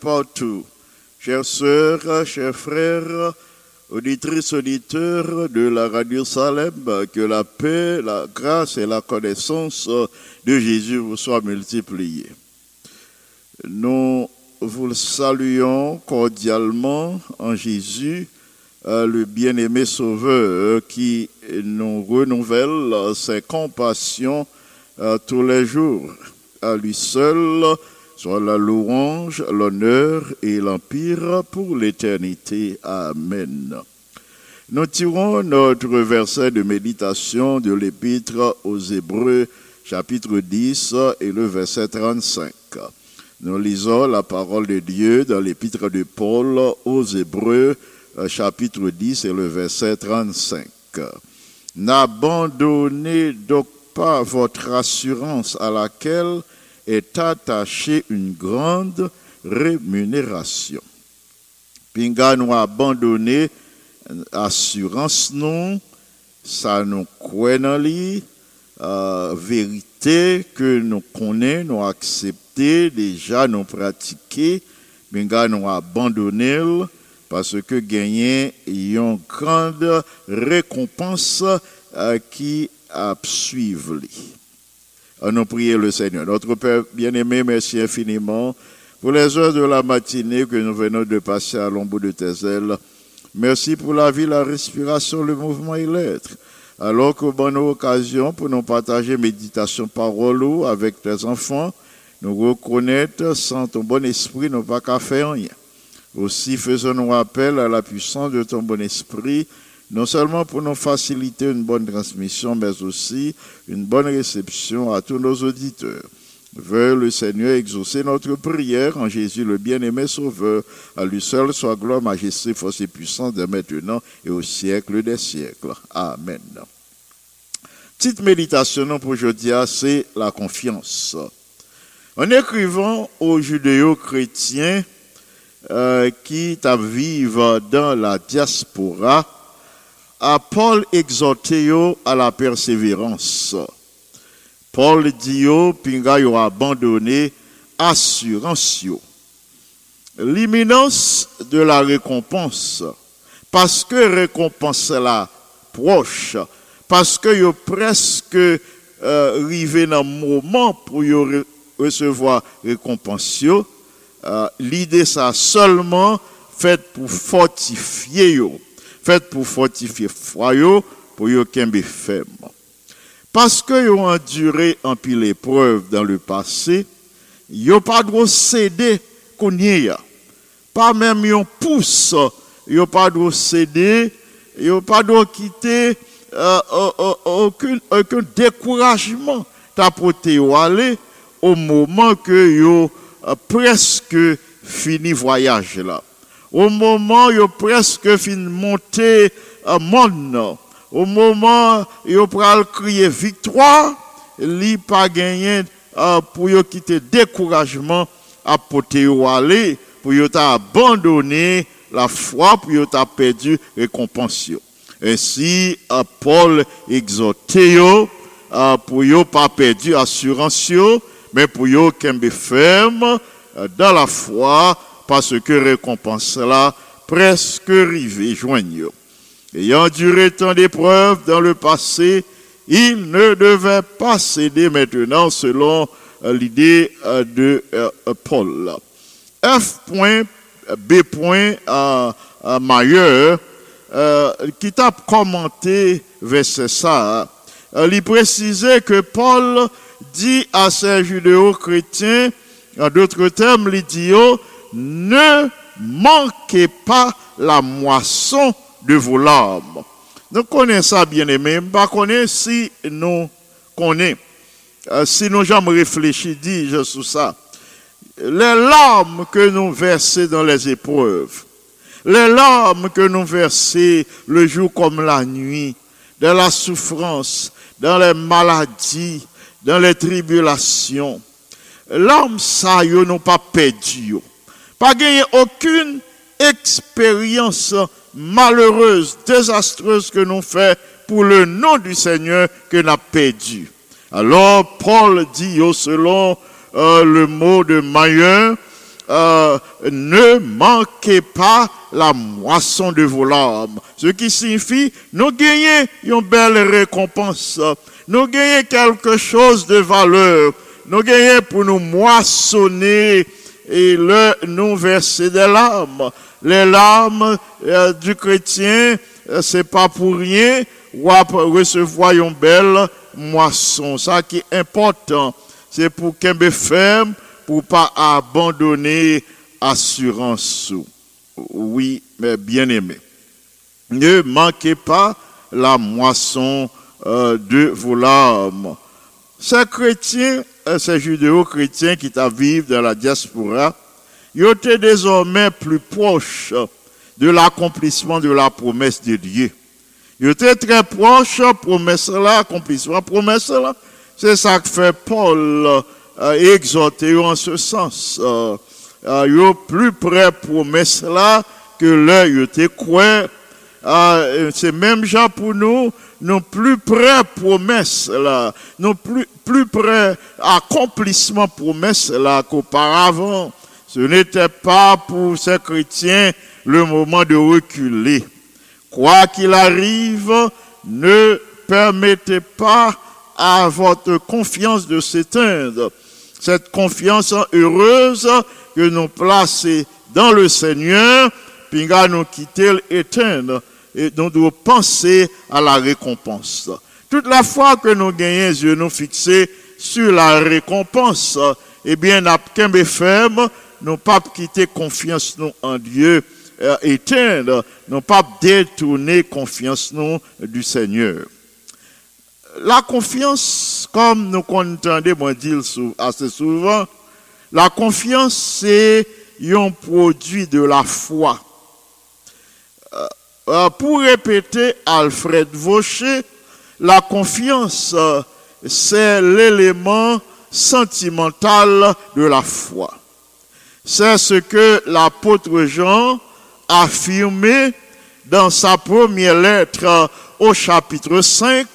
partout, chères sœurs, chers frères, auditrices, auditeurs de la radio Salem, que la paix, la grâce et la connaissance de Jésus vous soient multipliées. Nous vous saluons cordialement en Jésus, euh, le bien-aimé Sauveur qui nous renouvelle ses compassions euh, tous les jours. À lui seul soit la louange, l'honneur et l'empire pour l'éternité. Amen. Nous tirons notre verset de méditation de l'épître aux Hébreux, chapitre 10 et le verset 35. Nous lisons la parole de Dieu dans l'épître de Paul aux Hébreux, chapitre 10 et le verset 35. N'abandonnez donc pas votre assurance à laquelle est attachée une grande rémunération. Pinga nous abandonné assurance non, ça nous croit dans euh, vérité que nous connaissons, nous accepté, déjà nous pratiqué, Pinga nous abandonné parce que gagner une grande récompense euh, qui a suivi. Nous prions le Seigneur. Notre Père bien-aimé, merci infiniment pour les heures de la matinée que nous venons de passer à l'ombre de tes ailes. Merci pour la vie, la respiration, le mouvement et l'être. Alors que bonne occasion pour nous partager méditation parole avec tes enfants, nous reconnaître sans ton bon esprit, nous pas qu'à faire rien. Aussi faisons-nous appel à la puissance de ton bon esprit, non seulement pour nous faciliter une bonne transmission, mais aussi une bonne réception à tous nos auditeurs. Veuille le Seigneur exaucer notre prière en Jésus le bien-aimé Sauveur. À lui seul soit gloire, majesté, force et puissance de maintenant et au siècle des siècles. Amen. Petite méditation pour aujourd'hui, c'est la confiance. En écrivant aux judéo-chrétiens euh, qui vivent dans la diaspora, Paul exhorté à la persévérance. Paul dit yo, pinga yo abandonné assurance yo. L'imminence de la récompense, parce que récompense la proche, parce que yo presque euh, arrivé dans le moment pour recevoir récompense euh, l'idée ça seulement faite pour fortifier yo, faite pour fortifier yo, pour yo kembe ferme. Parce que yo enduré en pile épreuve dans le passé, yo pas droit céder qu'on. Pas même yon pouce, yo pas droit céder a pas de quitter euh, euh, euh, aucun, découragement t'a porté au aller au moment que yo euh, presque fini voyage là. Au moment yo presque fini monter à monde. Au moment yo pral crier victoire, li pas gagné euh, pour quitter découragement à porter au aller pour abandonné la foi pour t'a perdu récompense. Ainsi, Paul exhorté yo, euh, pour yo pas perdu assurance mais pour yo kembe ferme euh, dans la foi, parce que récompense là presque rivé joigne. Ayant duré tant d'épreuves dans le passé, il ne devait pas céder maintenant selon l'idée euh, de euh, Paul. F. B. euh, Mayer, qui t'a commenté verset ça, il précisait que Paul dit à ces judéo-chrétiens, en d'autres termes, il dit, oh, ne manquez pas la moisson de vos larmes. Nous connaissons ça bien aimé, pas connaissons si nous connaissons, euh, si nous jamais réfléchi, dis-je sur ça. Les larmes que nous versons dans les épreuves, les larmes que nous versons le jour comme la nuit, dans la souffrance, dans les maladies, dans les tribulations. Larmes, ça, n'ont pas perdu. Pas gagné aucune expérience malheureuse, désastreuse que nous fait pour le nom du Seigneur que n'a perdu. Alors, Paul dit, selon euh, le mot de Mayen, euh, ne manquez pas la moisson de vos larmes. Ce qui signifie, nous gagnons une belle récompense. Nous gagnons quelque chose de valeur. Nous gagnons pour nous moissonner et le, nous verser des larmes. Les larmes euh, du chrétien, euh, c'est pas pour rien. Ou recevoir une belle moisson. Ça qui est important, c'est pour qu'un ferme, pour pas abandonner assurance. Oui, mais bien aimé. Ne manquez pas la moisson euh, de vos larmes. Ces chrétiens, ces judéo-chrétiens qui vivent dans la diaspora, ils étaient désormais plus proches de l'accomplissement de la promesse de Dieu. Ils étaient très proches, promesse là, accomplissement, promesse là. C'est ça que fait Paul euh, exhorter en ce sens. Euh, euh, plus près promesse là que yo était quoi. Euh, c'est même genre pour nous, nous plus près promesse là, nous plus, plus près accomplissement promesse là qu'auparavant. Ce n'était pas pour ces chrétiens le moment de reculer. Quoi qu'il arrive, ne permettez pas à votre confiance de s'éteindre. Cette confiance heureuse que nous plaçons dans le Seigneur, puis nous quitter l'éteindre. Et nous devons penser à la récompense. Toute la fois que nous gagnons les yeux nous fixés sur la récompense, eh bien, n'a qu'un ferme, nous pas quitter confiance nous en Dieu, euh, éteindre, nous pas détourner confiance nous du Seigneur. La confiance, comme nous entendons moi dire assez souvent, la confiance c'est un produit de la foi. Euh, pour répéter Alfred Vaucher, la confiance euh, c'est l'élément sentimental de la foi. C'est ce que l'apôtre Jean a affirmé dans sa première lettre euh, au chapitre 5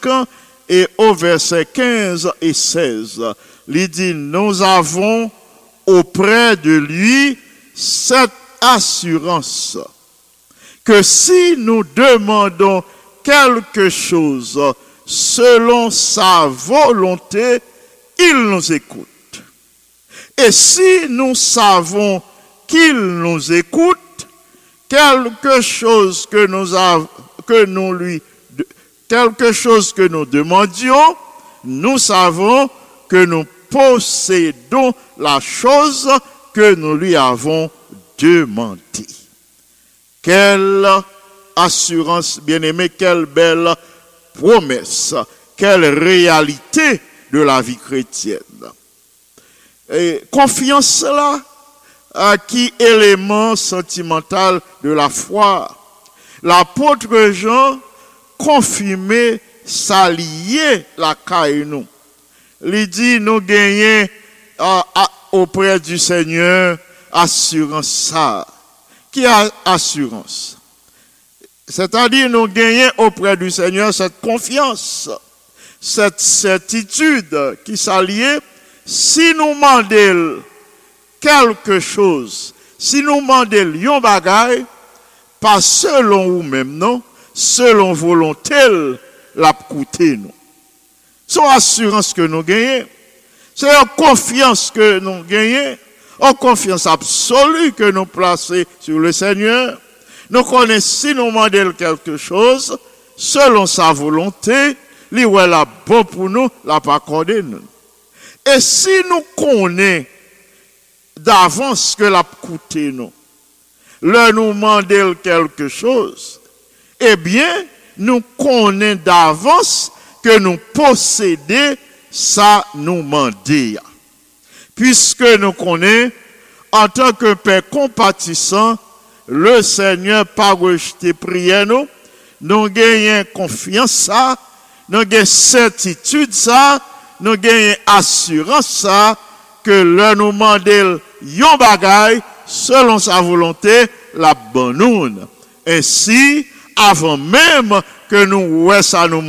et au verset 15 et 16. Il dit, nous avons auprès de lui cette assurance que si nous demandons quelque chose selon sa volonté, il nous écoute. Et si nous savons qu'il nous écoute, quelque chose que nous, lui, quelque chose que nous demandions, nous savons que nous possédons la chose que nous lui avons demandée. Quelle assurance, bien-aimé, quelle belle promesse, quelle réalité de la vie chrétienne. Et confiance là, à qui élément sentimental de la foi. L'apôtre Jean confirmait s'allier la caille nous. Il dit nous gagnons euh, auprès du Seigneur assurance ça. Qui a assurance? C'est-à-dire nous gagnons auprès du Seigneur cette confiance, cette certitude qui s'allie si nous demandons quelque chose, si nous demandons yon bagay, pas selon vous-même, non, selon volonté, la coûté nous. C'est une assurance que nous gagnons. C'est une confiance que nous gagnons. Une confiance absolue que nous plaçons sur le Seigneur. Nous connaissons si nous demandons quelque chose, selon sa volonté, lui est bon pour nous, la pas. Et si nous connaissons d'avance que l'a coûté nous, le nous demander quelque chose, eh bien, nous connaissons d'avance que nous possédons ça nous demander. Puisque nous connaissons, en tant que Père compatissant, le Seigneur pas rejeté nous, nous gagnons confiance ça, nous gagnons certitude ça, nous gagnons assurance ça, que le nous demander yon selon sa volonté, la bonne. Ainsi, avant même que nous ouais ça nous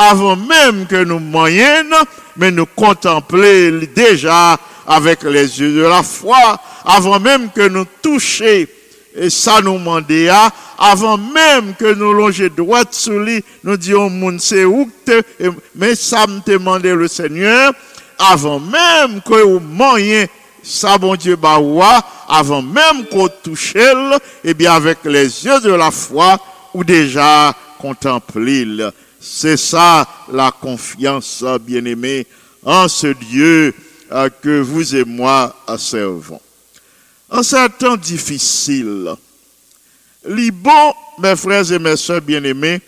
avant même que nous moyenne, mais nous contempler déjà avec les yeux de la foi, avant même que nous toucher et ça nous demandait, avant même que nous longeons droit sous lui, nous disons, moun c'est où mais ça me demandait le Seigneur, avant même que vous moyen ça bon Dieu bah avant même qu'on touche et bien avec les yeux de la foi, ou déjà contempler. C'est ça la confiance, bien-aimé, en ce Dieu euh, que vous et moi servons. En ces temps difficiles, bon, mes frères et mes soeurs bien-aimés,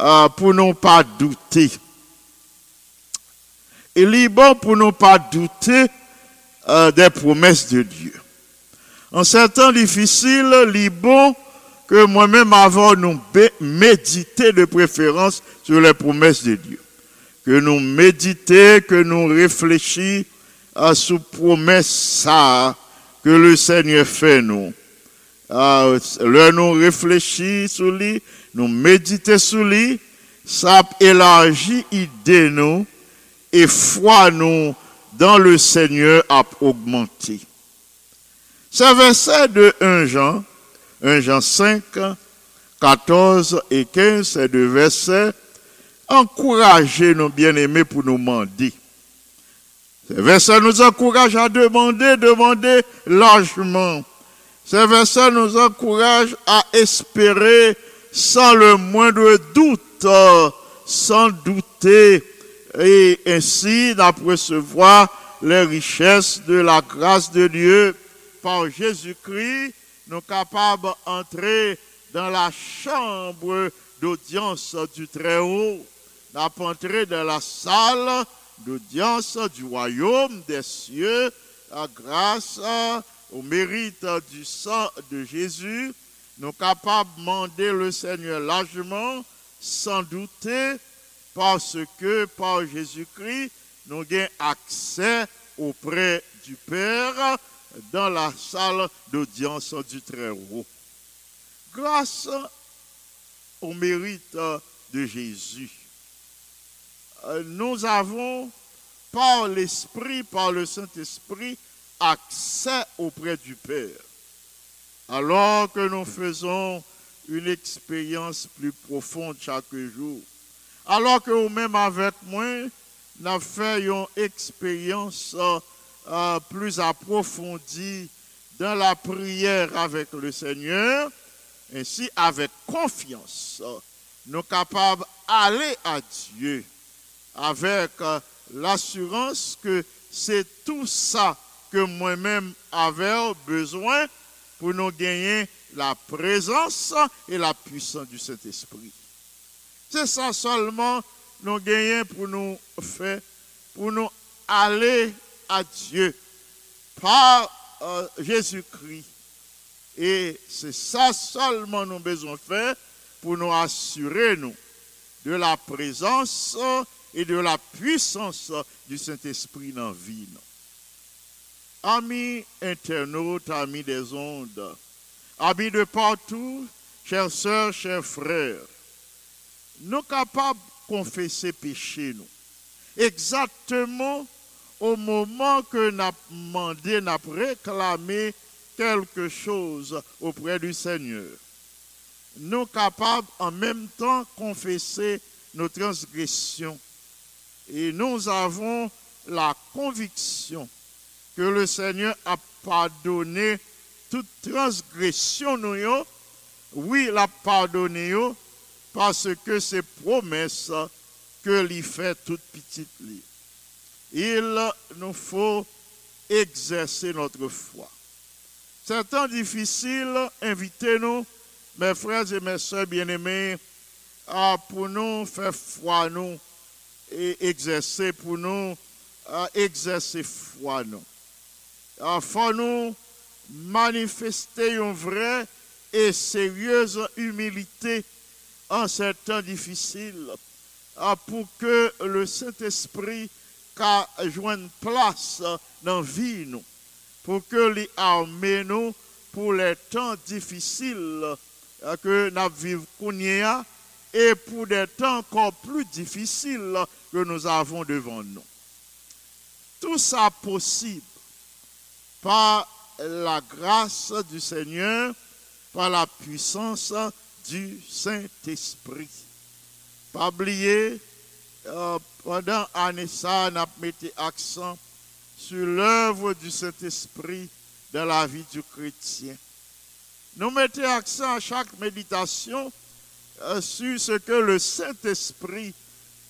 euh, pour ne pas douter. Est bon pour ne pas douter euh, des promesses de Dieu. En ces temps difficiles, bon que moi-même avant nous méditer de préférence sur les promesses de Dieu. Que nous méditer, que nous réfléchir à sous promesses ça que le Seigneur fait nous. Nous réfléchir sur lui, nous méditer sur lui, ça élargit idée nous et foi nous dans le Seigneur a augmenté. Ce verset de 1 Jean, 1 Jean 5, 14 et 15, ces deux versets, encouragez nos bien-aimés pour nous demander. Ces versets nous encouragent à demander, demander largement. Ces versets nous encouragent à espérer sans le moindre doute, sans douter, et ainsi d'apercevoir les richesses de la grâce de Dieu par Jésus-Christ, nous capables d'entrer dans la chambre d'audience du Très-Haut, d'entrer dans la salle d'audience du royaume des cieux, grâce au mérite du sang de Jésus, nous capables de demander le Seigneur largement, sans douter, parce que par Jésus-Christ, nous avons accès auprès du Père dans la salle d'audience du Très-Haut. Grâce au mérite de Jésus, euh, nous avons par l'Esprit, par le Saint-Esprit, accès auprès du Père. Alors que nous faisons une expérience plus profonde chaque jour, alors que vous-même avec moi, nous faisons une expérience euh, plus approfondie dans la prière avec le Seigneur, ainsi avec confiance, nous capables d'aller à Dieu avec euh, l'assurance que c'est tout ça que moi-même avais besoin pour nous gagner la présence et la puissance du Saint-Esprit. C'est ça seulement nous gagnons pour nous faire, pour nous aller à Dieu par euh, Jésus-Christ. Et c'est ça seulement nous besoin de faire pour nous assurer nous de la présence et de la puissance du Saint-Esprit dans la vie. Amis internautes, amis des ondes, amis de partout, chères sœurs, chers frères, nous capables de confesser péché, nous. Exactement au moment que nous avons demandé, avons réclamé quelque chose auprès du Seigneur. Nous capables en même temps confesser nos transgressions. Et nous avons la conviction que le Seigneur a pardonné toute transgression nous. Oui, il a pardonné parce que c'est promesse que l'y fait toute petite li. Il nous faut exercer notre foi. C'est temps difficile, invitez-nous, mes frères et mes soeurs bien-aimés, à pour nous faire foi nous et exercer pour nous à exercer foi nous. Faut nous manifester une vraie et sérieuse humilité en ces temps difficiles pour que le Saint-Esprit ka joigne place dans la vie nous, pour que les armées nous pour les temps difficiles ah, que nous vivons kounia, et pour des temps encore plus difficiles que nous avons devant nous. Tout ça possible par la grâce du Seigneur, par la puissance du Saint-Esprit. Pas oublier, euh, pendant l'année ça, on a mis accent sur l'œuvre du Saint-Esprit dans la vie du chrétien. Nous mettons accent à chaque méditation euh, sur ce que le Saint-Esprit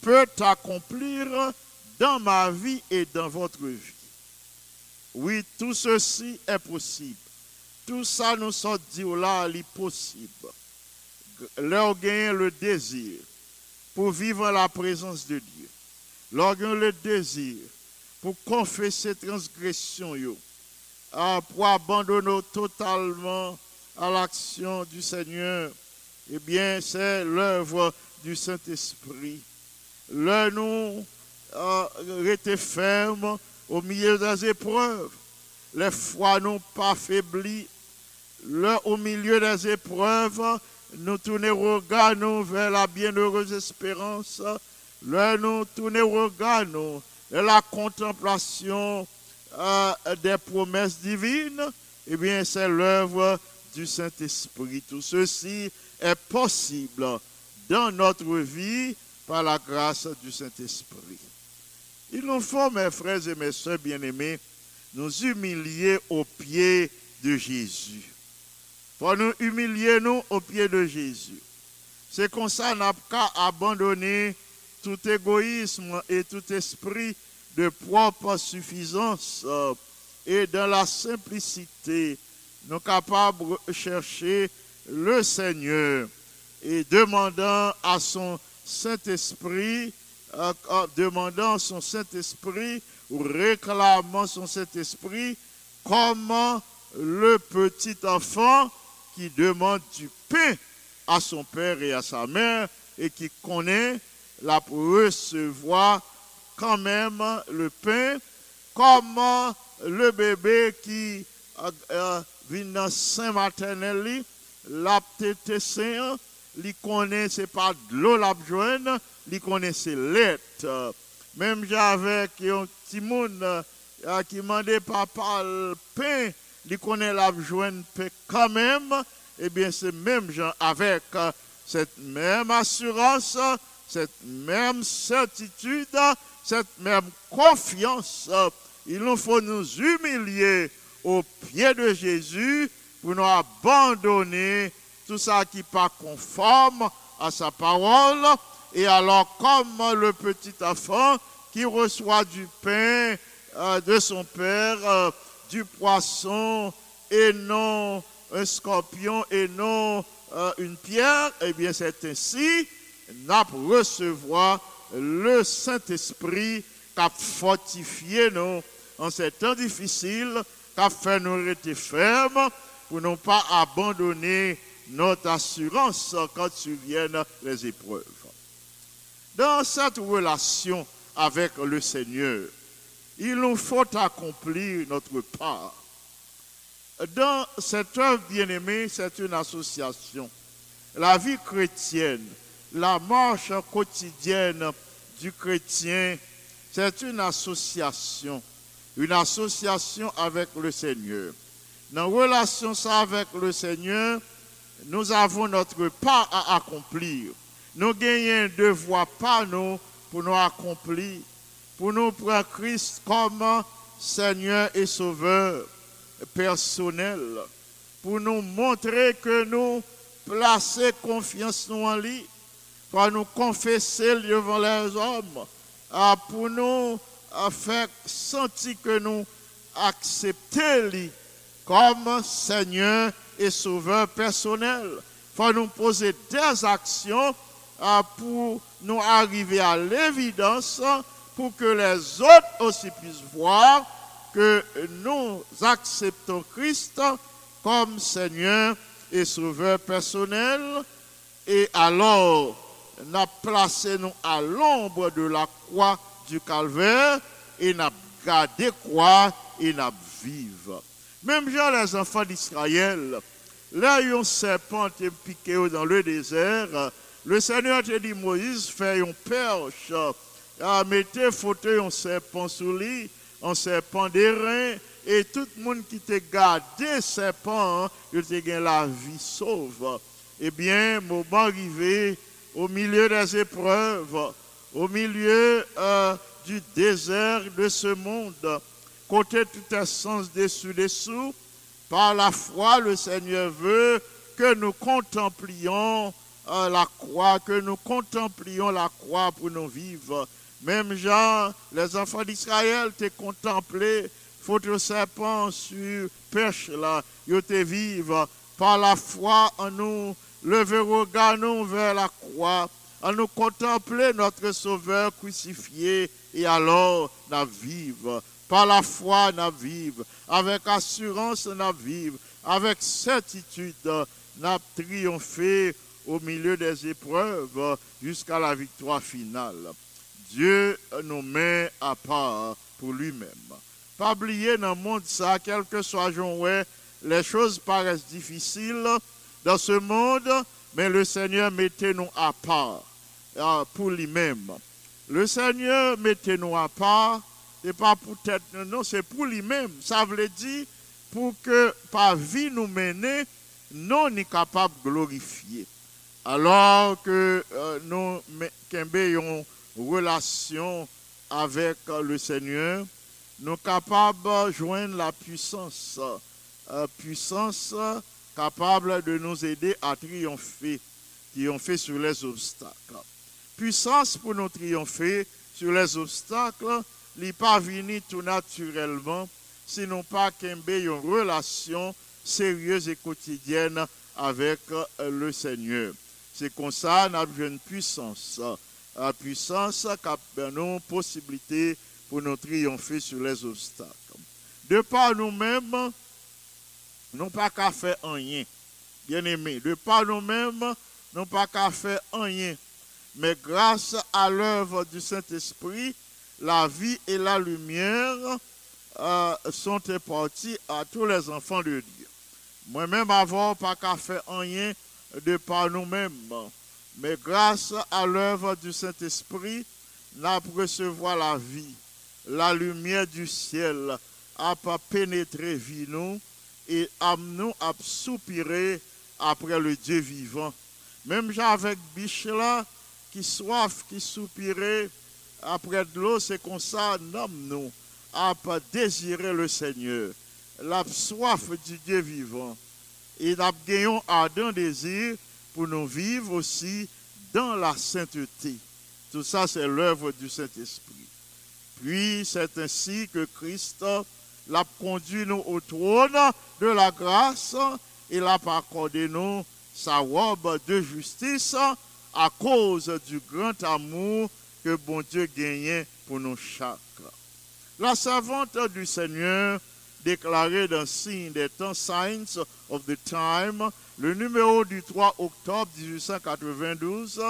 peut accomplir dans ma vie et dans votre vie. Oui, tout ceci est possible. Tout ça nous sommes dit là, est possible. Leur le désir pour vivre la présence de Dieu. Leur gagner le désir pour confesser transgression, ah, pour abandonner totalement à l'action du Seigneur. Eh bien, c'est l'œuvre du Saint-Esprit. Le nous euh, rester ferme au milieu des épreuves. Les foi n'ont pas faibli. Le, au milieu des épreuves, nous tournons regard vers la bienheureuse espérance. Le, nous tournons regard vers la contemplation euh, des promesses divines. Eh bien, c'est l'œuvre du Saint-Esprit. Tout ceci est possible dans notre vie par la grâce du Saint-Esprit. Il nous faut, mes frères et mes soeurs bien-aimés, nous humilier aux pieds de Jésus. Pour nous humilier, nous, aux pieds de Jésus. C'est comme ça n'a qu'à abandonner tout égoïsme et tout esprit de propre suffisance euh, et dans la simplicité, nous capables de chercher le Seigneur et demandant à son Saint-Esprit euh, demandant son Saint-Esprit ou réclamant son Saint-Esprit, comment le petit enfant qui demande du pain à son père et à sa mère et qui connaît la recevoir quand même le pain, comment le bébé qui euh, euh, vient dans Saint maternel, la saint, il connaît c'est pas de l'eau la joindre, il connaît ses lettres. Même j'avais un petit monde euh, qui demandait papa le pain, il connaît la joindre quand même. Eh bien, c'est même avec cette même assurance, cette même certitude, cette même confiance. Il nous faut nous humilier au pied de Jésus pour nous abandonner tout ça qui n'est pas conforme à sa parole. Et alors, comme le petit enfant qui reçoit du pain euh, de son père, euh, du poisson et non un scorpion et non euh, une pierre, eh bien c'est ainsi n'a recevoir le Saint-Esprit qui a fortifié nous en ces temps difficiles, qui a fait nous rester fermes pour ne pas abandonner notre assurance quand surviennent les épreuves. Dans cette relation avec le Seigneur, il nous faut accomplir notre part. Dans cette œuvre bien-aimée, c'est une association. La vie chrétienne, la marche quotidienne du chrétien, c'est une association. Une association avec le Seigneur. Dans relation avec le Seigneur, nous avons notre part à accomplir. Nous gagnons un devoir par nous pour nous accomplir, pour nous prendre Christ comme Seigneur et Sauveur personnel, pour nous montrer que nous plaçons confiance en lui, pour nous confesser devant les hommes, ah, pour nous ah, faire sentir que nous acceptons lui comme Seigneur et Sauveur personnel. faut nous poser des actions ah, pour nous arriver à l'évidence pour que les autres aussi puissent voir que nous acceptons Christ comme Seigneur et Sauveur personnel et alors nous placé nous à l'ombre de la croix du calvaire et nous gardé quoi et nous vivre. Même genre les enfants d'Israël, là ont serpent et piqué dans le désert, le Seigneur te dit Moïse une perche, ah, mettez fauteuil un serpent sous lui, un serpent d'airain, et tout le monde qui te gardé serpent, hein, il te gagne la vie sauve. Eh bien, moment arrivé, au milieu des épreuves, au milieu euh, du désert de ce monde, côté tout essence dessus-dessous, par la foi, le Seigneur veut que nous contemplions euh, la croix, que nous contemplions la croix pour nous vivre. Même Jean, les enfants d'Israël t'ont contemplé, faute serpent sur perche là, ils te vivent. Par la foi, en nous lever regard nous vers la croix, en nous contempler notre Sauveur crucifié, et alors nous vivre. Par la foi, nous vivre. Avec assurance, nous vivre. Avec certitude, nous triompher au milieu des épreuves jusqu'à la victoire finale. Dieu nous met à part pour lui-même. Pas oublier dans le monde ça, quel que soit Jean les choses paraissent difficiles dans ce monde, mais le Seigneur mettez nous à part euh, pour lui-même. Le Seigneur mettez nous à part, et pas pour tête, non, c'est pour lui-même. Ça veut dire pour que par vie nous mener, nous sommes capables de glorifier. Alors que euh, nous une relation avec le Seigneur, nous capables de joindre la puissance. Euh, puissance capable de nous aider à triompher, triompher sur les obstacles. Puissance pour nous triompher sur les obstacles, n'est pas venu tout naturellement, sinon pas qu'il une relation sérieuse et quotidienne avec euh, le Seigneur. C'est comme ça nous avons une puissance. La puissance qui a nous possibilité pour nous triompher sur les obstacles. De par nous-mêmes, nous pas qu'à faire rien. Bien aimé, de par nous-mêmes, nous pas qu'à faire rien. Mais grâce à l'œuvre du Saint-Esprit, la vie et la lumière euh, sont imparties à tous les enfants de Dieu. Moi-même, avant, pas qu'à faire rien de par nous-mêmes. Mais grâce à l'œuvre du Saint-Esprit, nous recevoir la vie, la lumière du ciel, a pas pénétré vie nous et nous à soupirer après le Dieu vivant. Même avec biche là, qui soif, qui soupirait après de l'eau, c'est comme ça, nous, à pas désirer le Seigneur, la soif du Dieu vivant. Et nous avons un ardent désir pour nous vivre aussi dans la sainteté. Tout ça, c'est l'œuvre du Saint-Esprit. Puis, c'est ainsi que Christ l'a conduit nous au trône de la grâce il a pas accordé nous sa robe de justice à cause du grand amour que bon Dieu gagnait pour nous chaque. La servante du Seigneur déclarée dans Signe des temps, Signs of the Time, le numéro du 3 octobre 1892,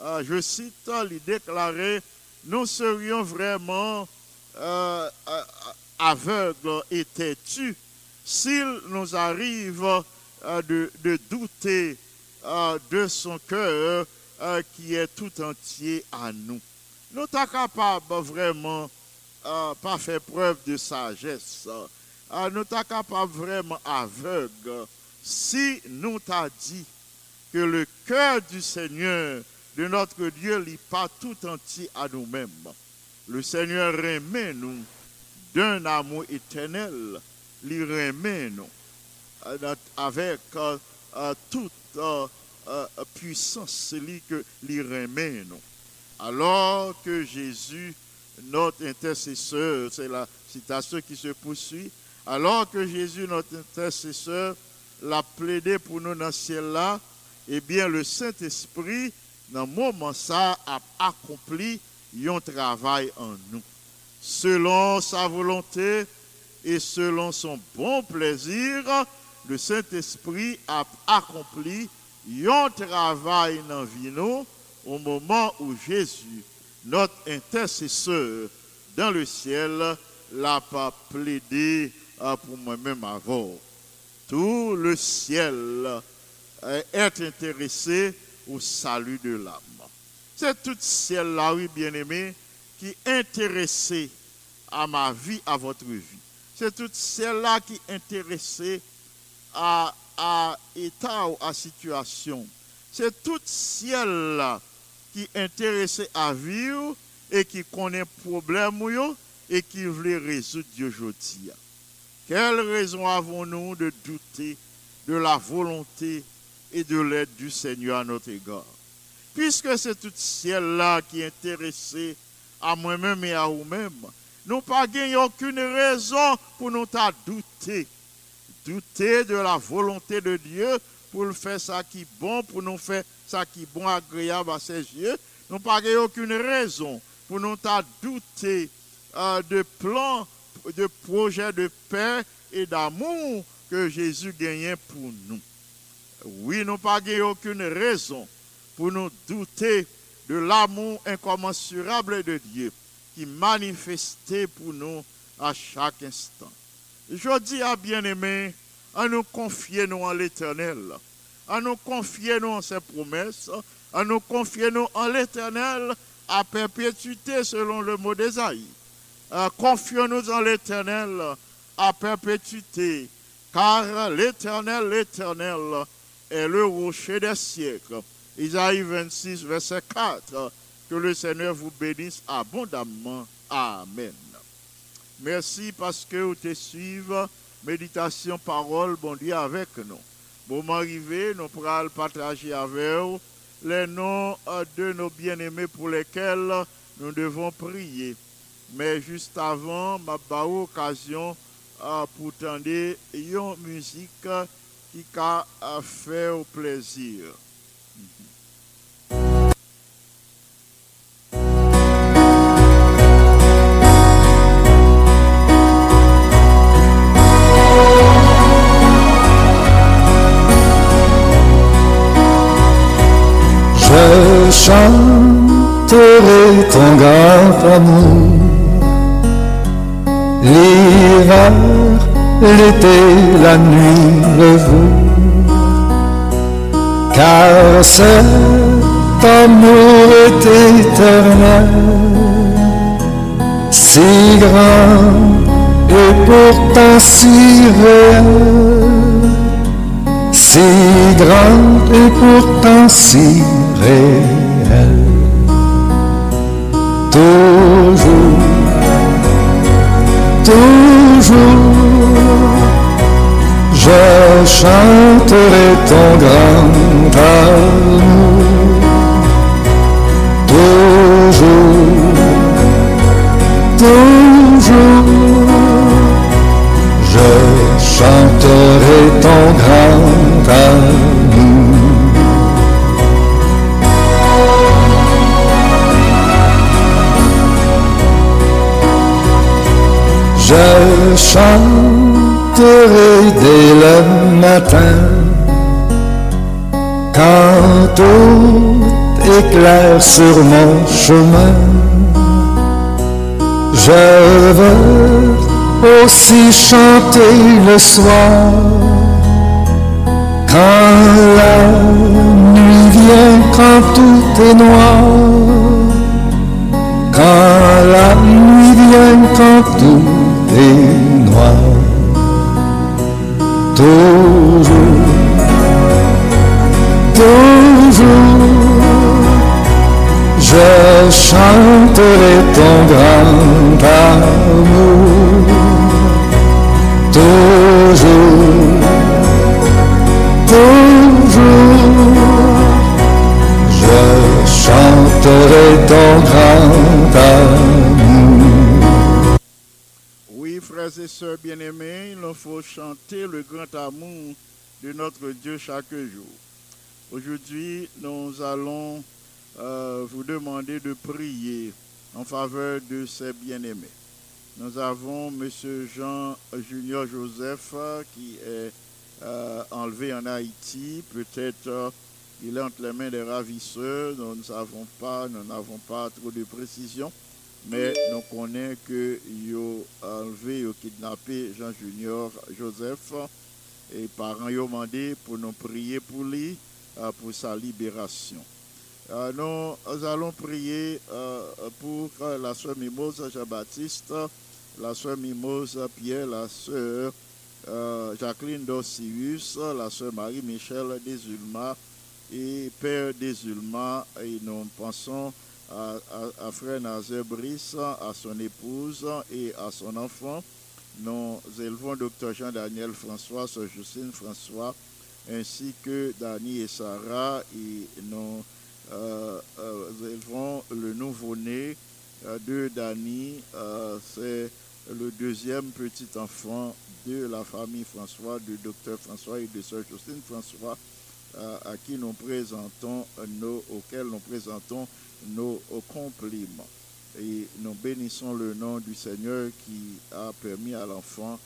euh, je cite, il déclarait, nous serions vraiment euh, euh, aveugles et têtus s'il nous arrive de, de douter de son cœur qui est tout entier à nous. Nous sommes capables vraiment pas faire preuve de sagesse. Euh, nous sommes capables vraiment aveugles si nous t'a dit que le cœur du Seigneur, de notre Dieu, n'est pas tout entier à nous-mêmes. Le Seigneur remet nous d'un amour éternel, il remet nous avec toute puissance, nous. Alors que Jésus, notre intercesseur, c'est la citation qui se poursuit, alors que Jésus, notre intercesseur, l'a plaidé pour nous dans ce ciel-là, eh bien le Saint-Esprit, dans le moment ça, a accompli un travail en nous. Selon sa volonté et selon son bon plaisir, le Saint-Esprit a accompli un travail dans vie nous au moment où Jésus, notre intercesseur dans le ciel, l'a pas plaidé pour moi-même avant. Tout le ciel est intéressé au salut de l'âme. C'est tout ciel là, oui, bien-aimé, qui est intéressé à ma vie, à votre vie. C'est tout ciel là qui est intéressé à, à état ou à situation. C'est tout ciel là qui est intéressé à vivre et qui connaît problème et qui veut résoudre aujourd'hui. Quelle raison avons-nous de douter de la volonté et de l'aide du Seigneur à notre égard? Puisque c'est tout ciel là qui est intéressé à moi-même et à vous-même, nous pas gagné aucune raison pour nous ta douter. Douter de la volonté de Dieu pour le faire ça qui est bon, pour nous faire ça qui est bon, agréable à ses yeux. Nous pas gagné aucune raison pour nous ta douter euh, de plans, de projets de paix et d'amour que Jésus gagnait pour nous. Oui, nous pas aucune raison pour nous douter de l'amour incommensurable de Dieu qui manifestait pour nous à chaque instant. Je dis à bien-aimés, à nous confier nous en l'éternel, à nous confier nous en ses promesses, à nous confier nous en l'éternel à perpétuité selon le mot d'Ésaïe. Euh, Confions-nous en l'éternel à perpétuité, car l'éternel, l'éternel est le rocher des siècles. Isaïe 26, verset 4. Que le Seigneur vous bénisse abondamment. Amen. Merci parce que vous te suivez. Méditation, parole, bon Dieu avec nous. Moment arrivé, nous pourrons partager avec vous les noms euh, de nos bien-aimés pour lesquels nous devons prier. Mais juste avant, ma occasion euh, pour tendre une musique qui a euh, fait plaisir. Je chanterai ton grand amour, l'hiver, l'été, la nuit, le jour, car cet amour est éternel, si grand et pourtant si réel. Si grand et pourtant si réel. Toujours, toujours, je chanterai ton grand amour. Toujours, toujours, je chanterai ton grand chanterai dès le matin quand tout est clair sur mon chemin. Je veux aussi chanter le soir quand la nuit vient, quand tout est noir. Chanterai ton grand amour. Toujours, toujours, je chanterai ton grand amour. Oui, frères et sœurs bien-aimés, il nous faut chanter le grand amour de notre Dieu chaque jour. Aujourd'hui, nous allons euh, vous demander de prier en faveur de ces bien-aimés. Nous avons M. Jean Junior Joseph euh, qui est euh, enlevé en Haïti. Peut-être euh, il est entre les mains des ravisseurs. Nous ne savons pas, nous n'avons pas trop de précision. Mais nous connaissons que yo enlevé, yo kidnappé Jean Junior Joseph et parents ont demandé pour nous prier pour lui, euh, pour sa libération. Euh, nous allons prier euh, pour euh, la sœur Mimose Jean-Baptiste, la sœur Mimose Pierre, la sœur euh, Jacqueline Dossius, la sœur Marie-Michel Desulma et Père Desulma. Et nous pensons à, frère Nazaire Brice, à son épouse et à son enfant. Nous élevons Dr Jean-Daniel François, sœur Justine François, ainsi que Dani et Sarah. Et nous euh, euh, élevons le nouveau-né euh, de euh, C'est le deuxième petit enfant de la famille François, de Dr François et de sœur Justine François, à qui nous présentons nos, auxquels nous présentons nos compliments. Et nous bénissons le nom du Seigneur qui a permis à l'enfant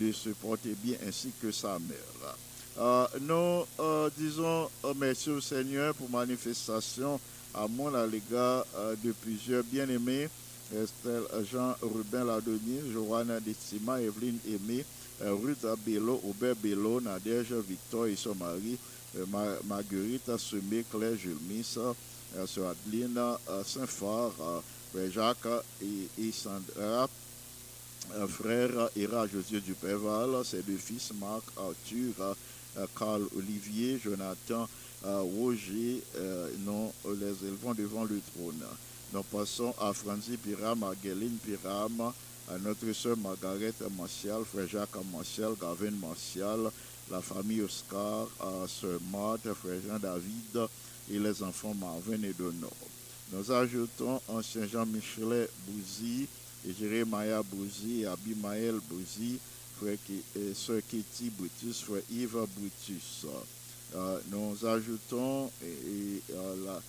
de se porter bien ainsi que sa mère. Euh, nous euh, disons euh, merci au Seigneur pour manifestation à mon à l'égard de plusieurs bien-aimés. Estelle Jean-Rubin Ladonnier, Joanna Destima, Evelyne Aimé, Ruth Bello, Aubert Bello, Nadège Victor et son mari, Ma- Marguerite Semé, Claire Julmis, Sœur Adeline Frère Jacques et, Sandra, frère Ira José Dupéval, ses deux fils Marc, Arthur, Carl Olivier, Jonathan, euh, Roger, euh, nous les élevons devant le trône. Nous passons à Franzi Piram, à Guéline Piram, à notre sœur Margaret Martial, frère Jacques Martial, Gavin Martial, la famille Oscar, à sœur Marthe, frère Jean-David et les enfants Marvin et Donor. Nous ajoutons ancien Jean-Michel Bouzy, Jérémia Bouzy, Abimaël Bouzy, frère Kitty Brutus, frère Yves Brutus. Euh, nous ajoutons euh, la,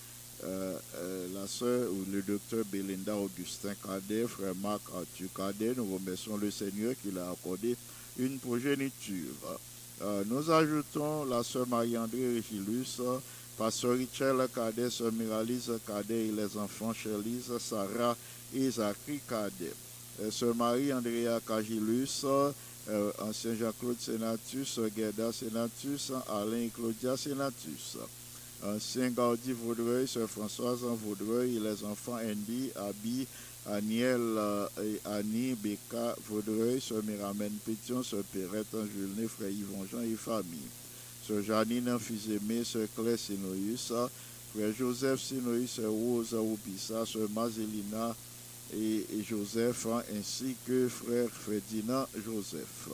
euh, euh, sœur ou le docteur Belinda Augustin Cadet, frère Marc Arthur Cadet. Nous remercions le Seigneur qui l'a accordé une progéniture. Nous ajoutons la sœur Marie-André Régilus, pasteur Richel Cadet, sœur Miralise Cadet et les enfants Chélise, Sarah et Zachary Cadet. Sœur Marie-Andrea Cagilus, euh, ancien Jean-Claude Sénatus, Gerda Sénatus, Alain et Claudia Sénatus. Ancien Gaudi Vaudreuil, Sœur Françoise Vaudreuil et les enfants Andy, Abi, Aniel euh, et Annie, Becca Vaudreuil, Sœur Miramène Pétion, Sœur Perrette Angelné, Frère Yvon Jean et famille. Sœur Janine Fils-Aimé, Sœur Claire Sinoïus, Frère Joseph Sinoïus, Sœur Rose Oupissa, Sœur Mazelina et, Joseph, hein, ainsi que Frère Ferdinand Joseph.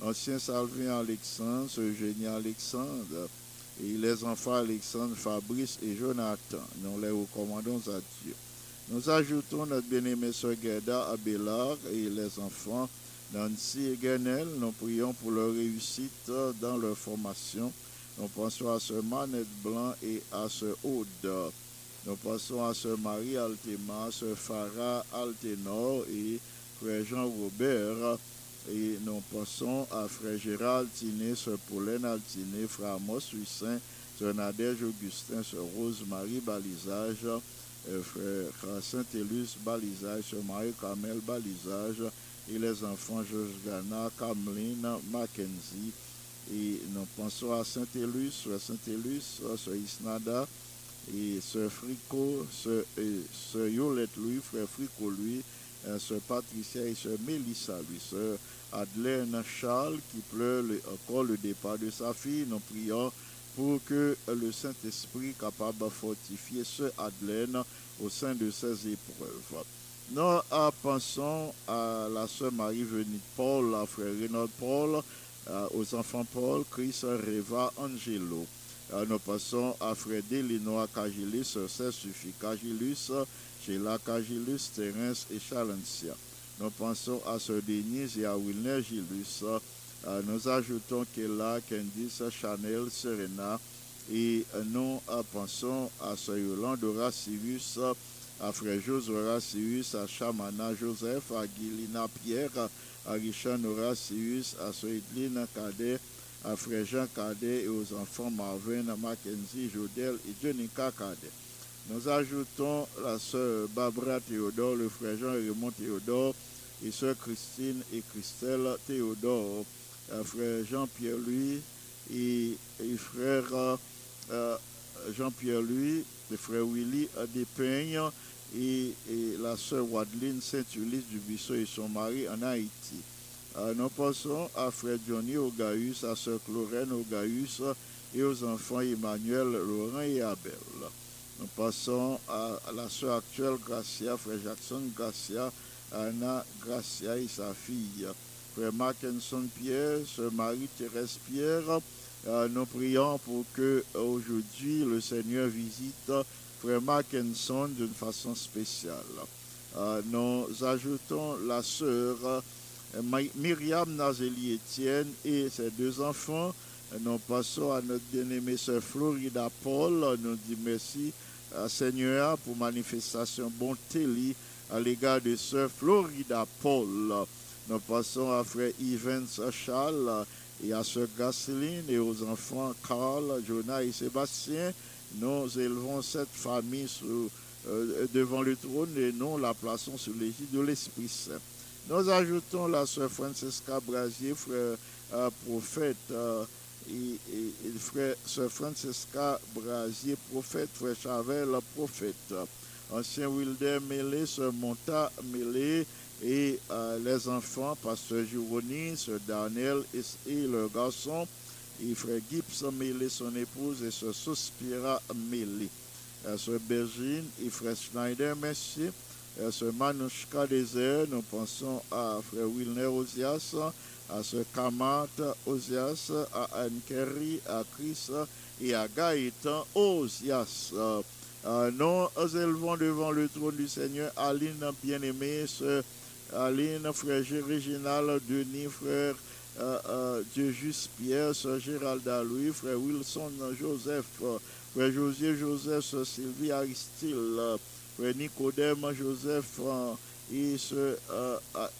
Ancien Salvin Alexandre, Eugénie Alexandre, et les enfants Alexandre, Fabrice et Jonathan. Nous les recommandons à Dieu. Nous ajoutons notre bien-aimée sœur Gerda Abélard et les enfants Nancy et Guenel. Nous prions pour leur réussite dans leur formation. Nous pensons à sœur Manette Blanc et à sœur Aude. Nous pensons à sœur Marie Altema, sœur Farah Altenor et frère Jean Robert Et nous pensons à frère Gérald Tiné, sœur Pauline Altiné, frère Amos Huissin, sœur Nadège Augustin, sœur Rose-Marie Balisage, euh, frère Saint-Élus Balisage, sœur Marie-Carmel Balisage, et les enfants Georges Gana, Cameline, Mackenzie. Et nous pensons à Saint-Élus, Saint-Élus, sœur Isnada, et sœur Frico, et sœur Yolette Louis, frère Frico Louis, euh, sœur Patricia et sœur Mélissa lui, sœur Adelaine Charles qui pleure le- encore le départ de sa fille. Nous prions pour que le Saint-Esprit capable de fortifier sœur Adelaine au sein de ses épreuves. Nous pensons à la sœur Marie venue de Paul, à frère Renaud Paul, euh, aux enfants Paul, Chris, Reva, Angelo. Euh, nous passons à Freddy Linois Cagilus, ça suffit. Cagilus, Sheila Cagilus, Terence et Chalencia. Nous pensons à Sodenis et à Wilner Gilus. Euh, nous ajoutons Kela, Candice, Chanel, Serena. Et nous pensons à Soyolan, Yolande Horacius, à Frère José Horacius, à Chamana Joseph, à Guilina Pierre, à Richard Horacius, à à Edline Cadet, à frère Jean Cadet et aux enfants Marvin, Mackenzie, Jodel et Jenica Cadet. Nous ajoutons la sœur Barbara Théodore, le frère Jean Raymond Théodore et sœur Christine et Christelle Théodore, euh, frère Jean-Pierre Louis et, frère euh, euh, Jean-Pierre Louis, le frère Willy Despeignes et, et la sœur Wadeline Saint-Ulysse du Buisson et son mari en Haïti. Euh, nous passons à frère Johnny Ogaïus, à sœur Chlorène Ogaïus et aux enfants Emmanuel, Laurent et Abel. Nous passons à, la sœur actuelle Gracia, frère Jackson Gracia, Anna Gracia et sa fille. Frère Mackinson Pierre, sœur Marie-Thérèse Pierre. Euh, nous prions pour que aujourd'hui le Seigneur visite frère Mackinson d'une façon spéciale. Euh, nous ajoutons la sœur Myriam Nazeli Etienne et ses deux enfants. Euh, Nous passons à notre bien-aimée sœur Florida Paul. Nous disons merci à Seigneur pour manifestation bonté à l'égard de sœur Florida Paul. Nous passons à frère Evans Charles et à sœur Gaceline et aux enfants Carl, Jonah et Sébastien. Nous élevons cette famille euh, devant le trône et nous la plaçons sous l'égide de l'Esprit Saint. Nous ajoutons la sœur Francesca Brasier, frère euh, prophète, euh, et, frère sœur Francesca Brasier, prophète, frère Chavel, prophète, ancien Wilder Mélé, sœur Monta Mélé, et euh, les enfants, pasteur Juroni, sœur Daniel et, leur garçon, et frère Gibbs Mélé, son épouse, et sœur Sospira Mélé, sœur Bergine et frère Schneider, merci. Ce Manouchka Désert, nous pensons à frère Wilner Ozias, à ce Kamat Ozias, à Anne Kerry, à Chris et à Gaëtan Ozias. Euh, nous élevons devant le trône du Seigneur Aline bien-aimée, ce Aline, frère Réginal, Denis, frère euh, euh, Dieu juste Pierre, sœur Géralda Louis, frère Wilson Joseph, frère Josier Joseph, Sylvie Aristide, Nicodème Joseph euh, et euh,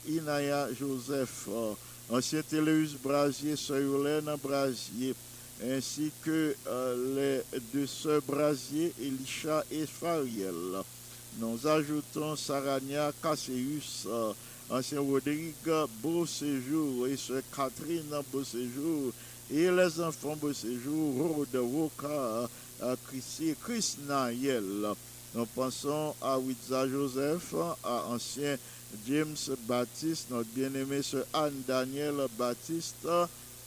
Inaya Joseph, euh, ancien Téléus Brasier, sœur Yolène Brasier, ainsi que les deux sœurs Brasier, Elisha et Fariel. Nous ajoutons Sarania Casseus, euh, ancien Rodrigue Beau Séjour et sœur Catherine Beau Séjour et les enfants Beau Séjour, Rode Woka, Chris Nayel. Nous pensons à Witza Joseph, à ancien James Baptiste, notre bien-aimé sœur Anne Daniel Baptiste,